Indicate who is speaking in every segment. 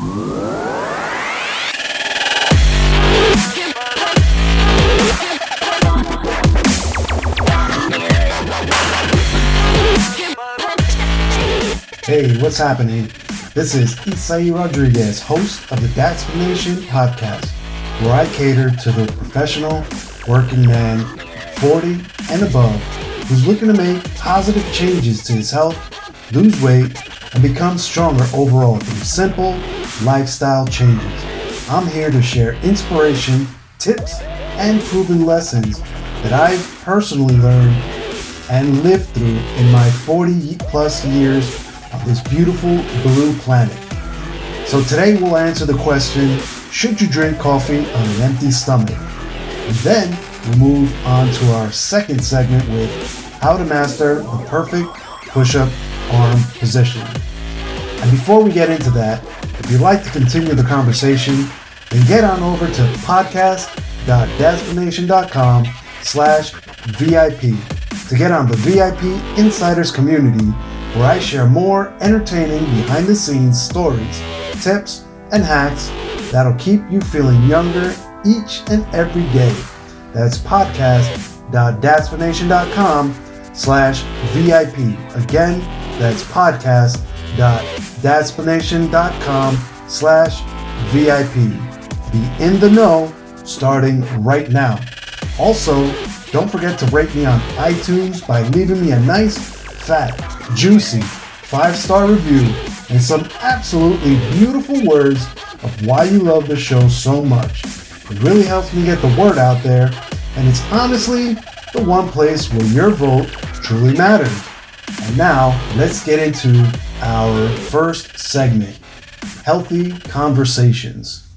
Speaker 1: Hey, what's happening? This is Isai Rodriguez, host of the Datsplanation podcast, where I cater to the professional working man 40 and above who's looking to make positive changes to his health, lose weight, and become stronger overall through simple lifestyle changes. I'm here to share inspiration, tips, and proven lessons that I've personally learned and lived through in my 40 plus years on this beautiful blue planet. So today we'll answer the question, should you drink coffee on an empty stomach? And then we'll move on to our second segment with how to master the perfect push-up arm position. And before we get into that, if you'd like to continue the conversation, then get on over to podcast.datsplanation.com slash VIP to get on the VIP Insiders community where I share more entertaining behind the scenes stories, tips, and hacks that'll keep you feeling younger each and every day. That's podcast.datsplanation.com slash VIP. Again, that's podcast.datsplanation.com slash VIP. Be in the know starting right now. Also, don't forget to rate me on iTunes by leaving me a nice, fat, juicy five star review and some absolutely beautiful words of why you love the show so much. It really helps me get the word out there, and it's honestly the one place where your vote truly matters. And now, let's get into our first segment Healthy Conversations.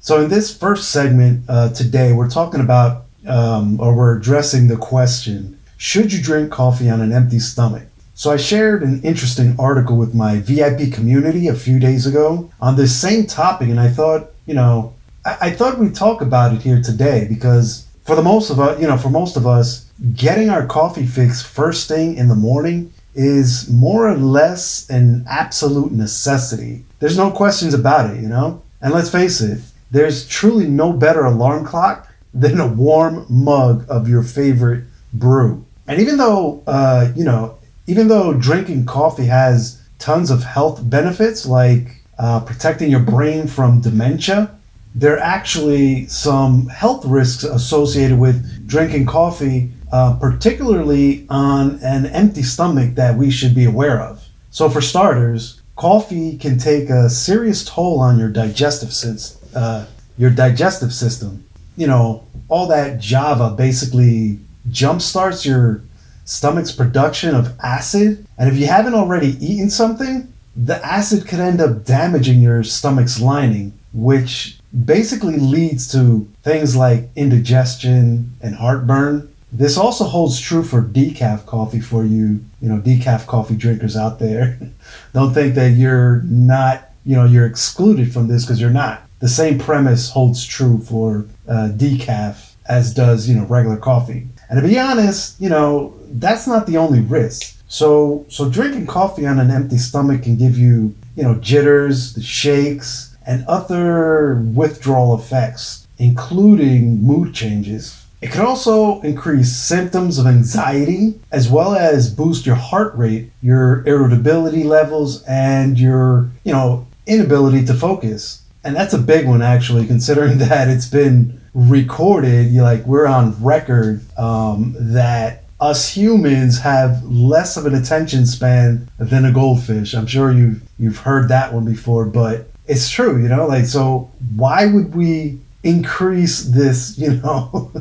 Speaker 1: So, in this first segment uh, today, we're talking about, um, or we're addressing the question should you drink coffee on an empty stomach? So I shared an interesting article with my VIP community a few days ago on this same topic, and I thought, you know, I, I thought we'd talk about it here today because for the most of us, you know, for most of us, getting our coffee fix first thing in the morning is more or less an absolute necessity. There's no questions about it, you know? And let's face it, there's truly no better alarm clock than a warm mug of your favorite brew. And even though, uh, you know, even though drinking coffee has tons of health benefits like uh, protecting your brain from dementia, there are actually some health risks associated with drinking coffee, uh, particularly on an empty stomach, that we should be aware of. So, for starters, coffee can take a serious toll on your digestive system. Uh, your digestive system. You know, all that Java basically jumpstarts your stomach's production of acid. And if you haven't already eaten something, the acid could end up damaging your stomach's lining, which basically leads to things like indigestion and heartburn. This also holds true for decaf coffee for you, you know, decaf coffee drinkers out there. Don't think that you're not, you know, you're excluded from this because you're not. The same premise holds true for uh, decaf as does, you know, regular coffee. And to be honest, you know, that's not the only risk. So so drinking coffee on an empty stomach can give you, you know, jitters, the shakes, and other withdrawal effects, including mood changes. It can also increase symptoms of anxiety as well as boost your heart rate, your irritability levels, and your, you know, inability to focus. And that's a big one actually, considering that it's been recorded, you like we're on record um, that us humans have less of an attention span than a goldfish. I'm sure you've you've heard that one before, but it's true, you know. Like, so why would we increase this, you know,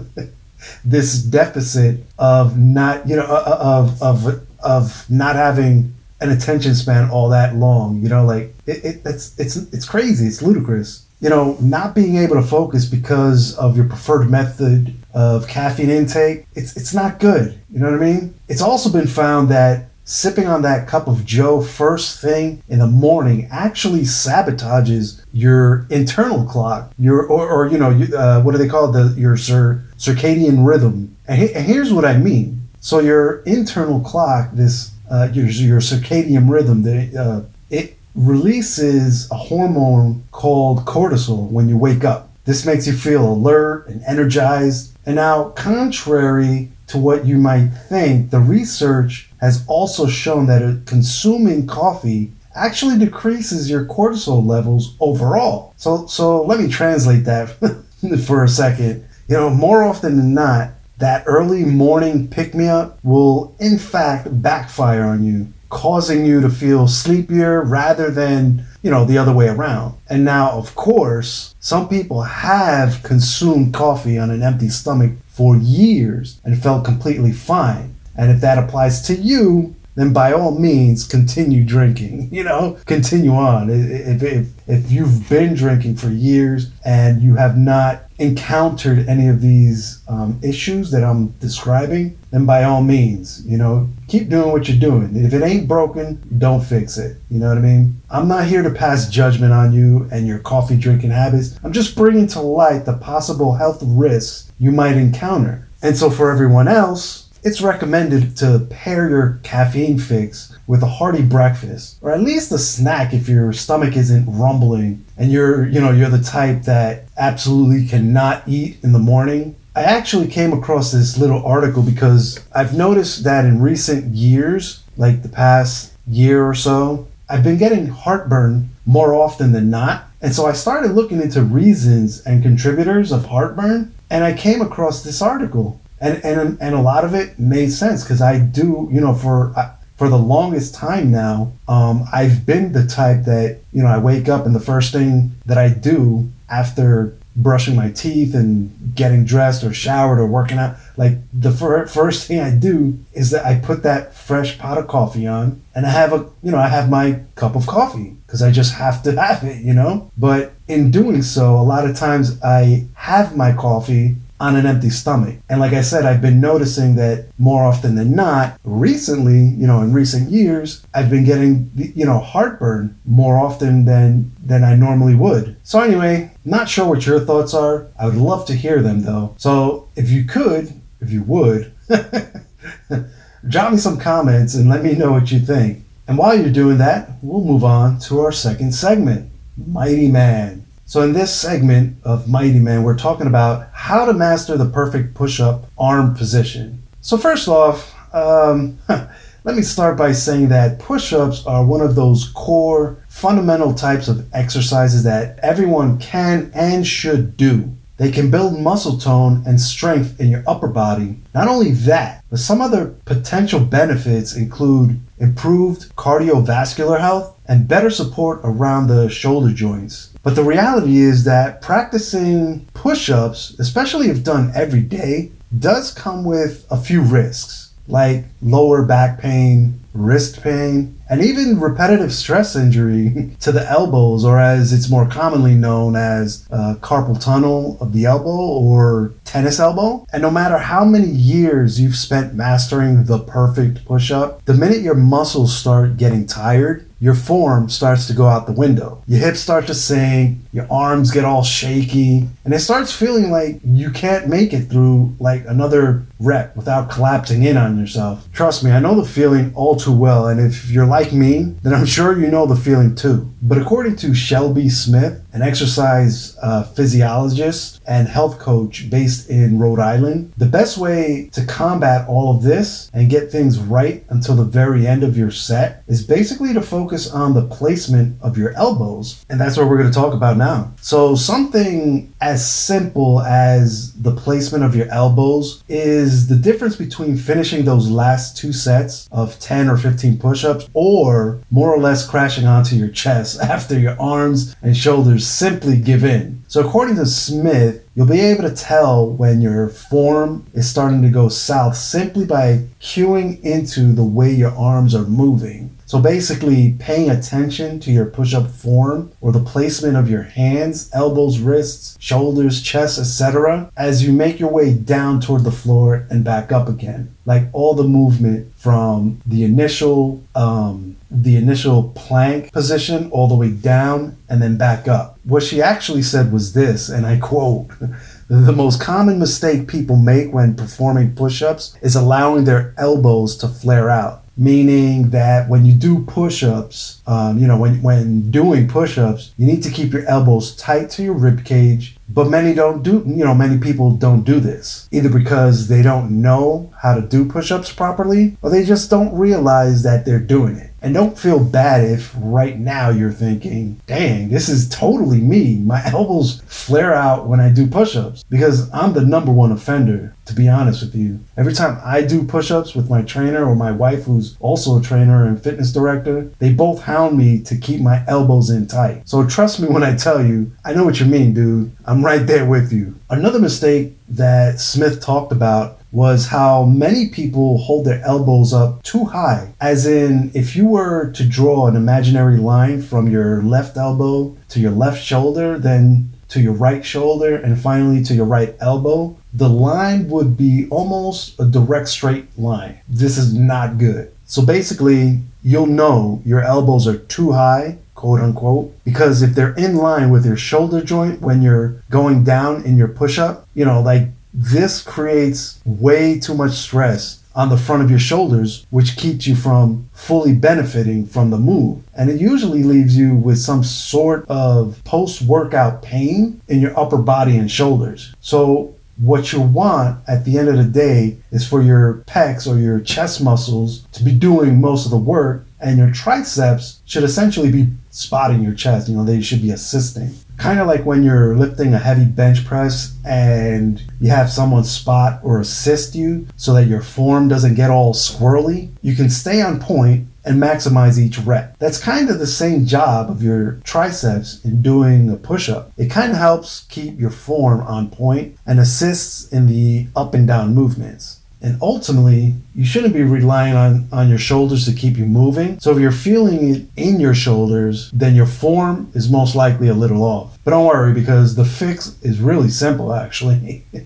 Speaker 1: this deficit of not, you know, uh, uh, of of of not having an attention span all that long? You know, like it, it it's it's it's crazy. It's ludicrous you know, not being able to focus because of your preferred method of caffeine intake, it's it's not good. You know what I mean? It's also been found that sipping on that cup of joe first thing in the morning actually sabotages your internal clock your or, or you know uh, what do they call it the your cir- circadian rhythm and, he, and, here's what i mean so your internal clock this uh, your, your circadian rhythm uh, it releases a hormone called cortisol when you wake up. This makes you feel alert and energized. And now, contrary to what you might think, the research has also shown that consuming coffee actually decreases your cortisol levels overall. So, so let me translate that for a second. You know, more often than not, that early morning pick me up will in fact backfire on you, causing you to feel sleepier rather than, you know, the other way around. And now, of course, some people have consumed coffee on an empty stomach for years and felt completely fine. And if that applies to you, then by all means continue drinking you know continue on if, if, if you've been drinking for years and you have not encountered any of these um, issues that i'm describing then by all means you know keep doing what you're doing. If it ain't broken don't fix it. You know what i mean? I'm not here to pass judgment on you and your coffee drinking habits. I'm just bringing to light the possible health risks you might encounter. And so for everyone else it's recommended to pair your caffeine fix with a hearty breakfast or at least a snack if your stomach isn't rumbling and you're you know you're the type that absolutely cannot eat in the morning I actually came across this little article because I've noticed that in recent years, like the past year or so, I've been getting heartburn more often than not. And so I started looking into reasons and contributors of heartburn, and I came across this article and and and a lot of it made sense because I do, you know, for for the longest time now, um, I've been the type that you know I wake up and the first thing that I do after brushing my teeth and getting dressed or showered or working out, like the fir- first thing I do is that I put that fresh pot of coffee on and I have a, you know, I have my cup of coffee because I just have to have it, you know? But in doing so, a lot of times I have my coffee on an empty stomach. And like I said, I've been noticing that more often than not, recently, you know, in recent years, I've been getting, you know, heartburn more often than than I normally would. So anyway, not sure what your thoughts are. I would love to hear them though. So if you could, if you would, drop me some comments and let me know what you think. And while you're doing that, we'll move on to our second segment, Mighty Man. So, in this segment of Mighty Man, we're talking about how to master the perfect push up arm position. So, first off, um, let me start by saying that push ups are one of those core, fundamental types of exercises that everyone can and should do. They can build muscle tone and strength in your upper body. Not only that, but some other potential benefits include improved cardiovascular health and better support around the shoulder joints. But the reality is that practicing push ups, especially if done every day, does come with a few risks, like lower back pain, wrist pain, and even repetitive stress injury to the elbows, or as it's more commonly known as carpal tunnel of the elbow or tennis elbow. And no matter how many years you've spent mastering the perfect push up, the minute your muscles start getting tired, your form starts to go out the window. Your hips start to sink, your arms get all shaky, and it starts feeling like you can't make it through like another rep without collapsing in on yourself. Trust me, I know the feeling all too well, and if you're like me, then I'm sure you know the feeling too. But according to Shelby Smith, an exercise uh, physiologist and health coach based in Rhode Island, the best way to combat all of this and get things right until the very end of your set is basically to focus on the placement of your elbows. And that's what we're going to talk about now. So, something as simple as the placement of your elbows is the difference between finishing those last two sets of 10 or 15 push ups or more or less crashing onto your chest after your arms and shoulders simply give in. So, according to Smith, you'll be able to tell when your form is starting to go south simply by cueing into the way your arms are moving. So basically, paying attention to your push up form or the placement of your hands, elbows, wrists, shoulders, chest, etc., as you make your way down toward the floor and back up again. Like all the movement from the initial um, the initial plank position all the way down and then back up. What she actually said was this, and I quote. The most common mistake people make when performing push ups is allowing their elbows to flare out. meaning that when you do push-ups, um, you know, when when doing push-ups, you need to keep your elbows tight to your rib cage. But many don't do, you know, many people don't do this either because they don't know how to do push-ups properly, or they just don't realize that they're doing it. And don't feel bad if right now you're thinking, dang, this is totally me. My elbows flare out when I do push ups because I'm the number one offender, to be honest with you. Every time I do push ups with my trainer or my wife, who's also a trainer and fitness director, they both hound me to keep my elbows in tight. So trust me when I tell you, I know what you mean, dude. I'm right there with you. Another mistake that Smith talked about was how many people hold their elbows up too high. As in, if you were to draw an imaginary line from your left elbow to your left shoulder, then to your right shoulder, and finally to your right elbow, the line would be almost a direct straight line. This is not good. So basically, you'll know your elbows are too high quote unquote, because if they're in line with your shoulder joint when you're going down in your push up, you know, like this creates way too much stress on the front of your shoulders, which keeps you from fully benefiting from the move. And it usually leaves you with some sort of post workout pain in your upper body and shoulders. So, what you want at the end of the day is for your pecs or your chest muscles to be doing most of the work, and your triceps should essentially be spotting your chest. You know, they should be assisting kind of like when you're lifting a heavy bench press and you have someone spot or assist you so that your form doesn't get all squirrely, you can stay on point and maximize each rep. That's kind of the same job of your triceps in doing a push up. It kind of helps keep your form on point and assists in the up and down movements. And ultimately, you shouldn't be relying on, on your shoulders to keep you moving. So if you're feeling it in your shoulders, then your form is most likely a little off. But don't worry because the fix is really simple actually.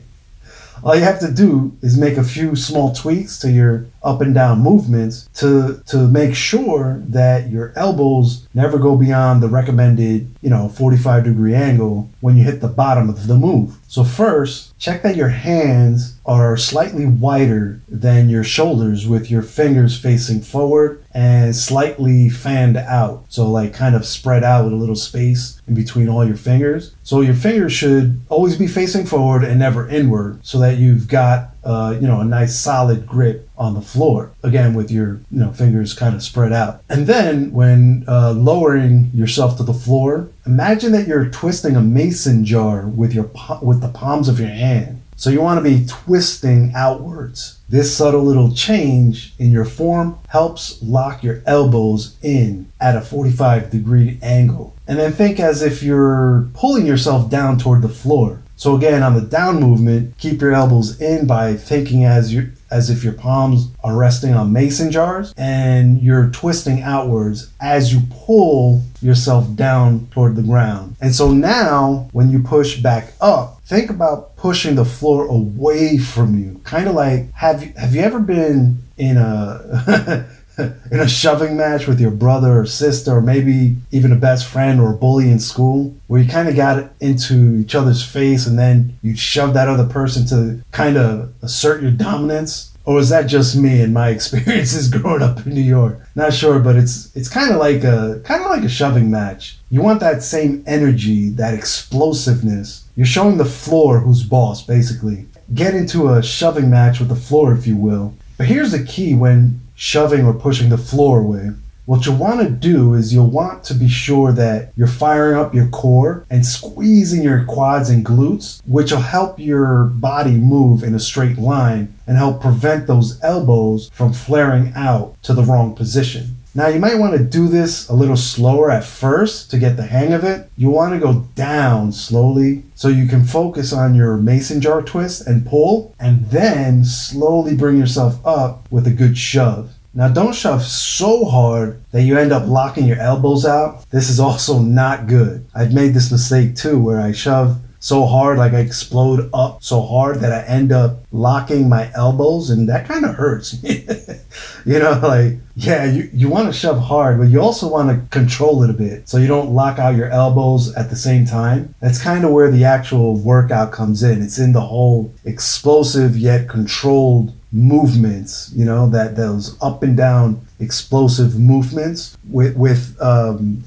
Speaker 1: All you have to do is make a few small tweaks to your up and down movements to to make sure that your elbows never go beyond the recommended, you know, 45 degree angle when you hit the bottom of the move. So first, check that your hands are slightly wider than your shoulders with your fingers facing forward and slightly fanned out. So like kind of spread out with a little space in between all your fingers. So your fingers should always be facing forward and never inward so that you've got uh, you know, a nice solid grip on the floor. Again, with your you know fingers kind of spread out. And then when uh, lowering yourself to the floor, imagine that you're twisting a mason jar with your with the palms of your hand. So you want to be twisting outwards. This subtle little change in your form helps lock your elbows in at a 45 degree angle. And then think as if you're pulling yourself down toward the floor. So again, on the down movement, keep your elbows in by thinking as you as if your palms are resting on mason jars and you're twisting outwards as you pull yourself down toward the ground. And so now when you push back up, think about pushing the floor away from you. Kind of like have you have you ever been in a in a shoving match with your brother or sister, or maybe even a best friend or a bully in school, where you kind of got into each other's face and then you shove that other person to kind of assert your dominance? Or is that just me and my experiences growing up in New York? Not sure, but it's it's kind of like a kind of like a shoving match. You want that same energy, that explosiveness. You're showing the floor who's boss, basically. Get into a shoving match with the floor, if you will. But here's the key when shoving or pushing the floor away. What you'll want to do is you'll want to be sure that you're firing up your core and squeezing your quads and glutes, which will help your body move in a straight line and help prevent those elbows from flaring out to the wrong position. Now, you might want to do this a little slower at first to get the hang of it. You want to go down slowly so you can focus on your mason jar twist and pull, and then slowly bring yourself up with a good shove. Now, don't shove so hard that you end up locking your elbows out. This is also not good. I've made this mistake too, where I shove so hard, like I explode up so hard that I end up locking my elbows, and that kind of hurts. you know, like, yeah, you, you want to shove hard, but you also want to control it a bit so you don't lock out your elbows at the same time. That's kind of where the actual workout comes in. It's in the whole explosive yet controlled movements, you know, that those up and down explosive movements with with um,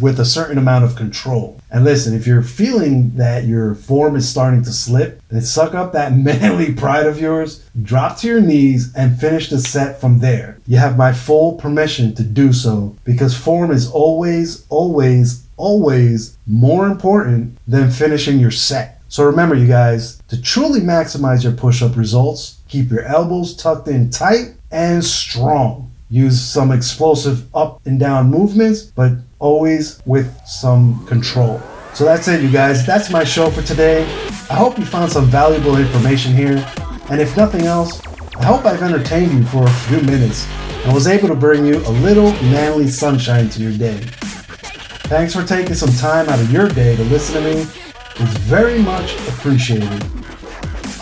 Speaker 1: with a certain amount of control. And listen, if you're feeling that your form is starting to slip, then suck up that manly pride of yours, drop to your knees, and finish the set from there. You have my full permission to do so because form is always, always, always more important than finishing your set. So remember, you guys, to truly maximize your push up results, keep your elbows tucked in tight and strong. Use some explosive up and down movements, but always with some control. So that's it, you guys. That's my show for today. I hope you found some valuable information here. And if nothing else, I hope I've entertained you for a few minutes and was able to bring you a little manly sunshine to your day. Thanks for taking some time out of your day to listen to me. It's very much appreciated.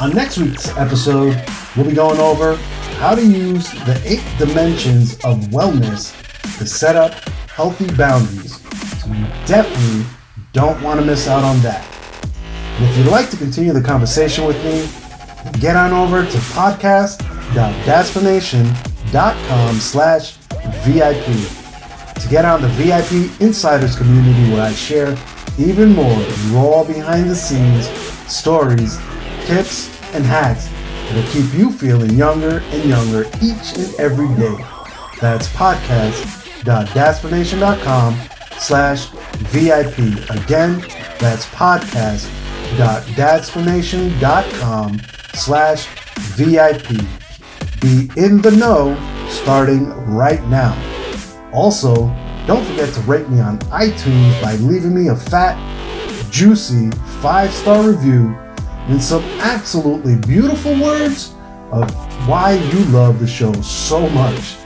Speaker 1: On next week's episode, we'll be going over how to use the eight dimensions of wellness to set up healthy boundaries. So you definitely don't want to miss out on that. And if you'd like to continue the conversation with me, get on over to podcast.datsplanation.com slash VIP to get on the VIP Insiders community where I share even more raw behind the scenes stories, tips, and hacks that'll keep you feeling younger and younger each and every day. That's podcast.datsplanation.com slash VIP. Again, that's podcast.datsplanation.com slash VIP. Be in the know starting right now. Also, don't forget to rate me on iTunes by leaving me a fat, juicy five star review and some absolutely beautiful words of why you love the show so much.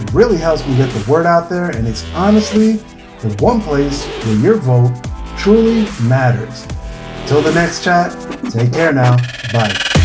Speaker 1: It really helps me get the word out there, and it's honestly the one place where your vote truly matters. Till the next chat, take care now. Bye.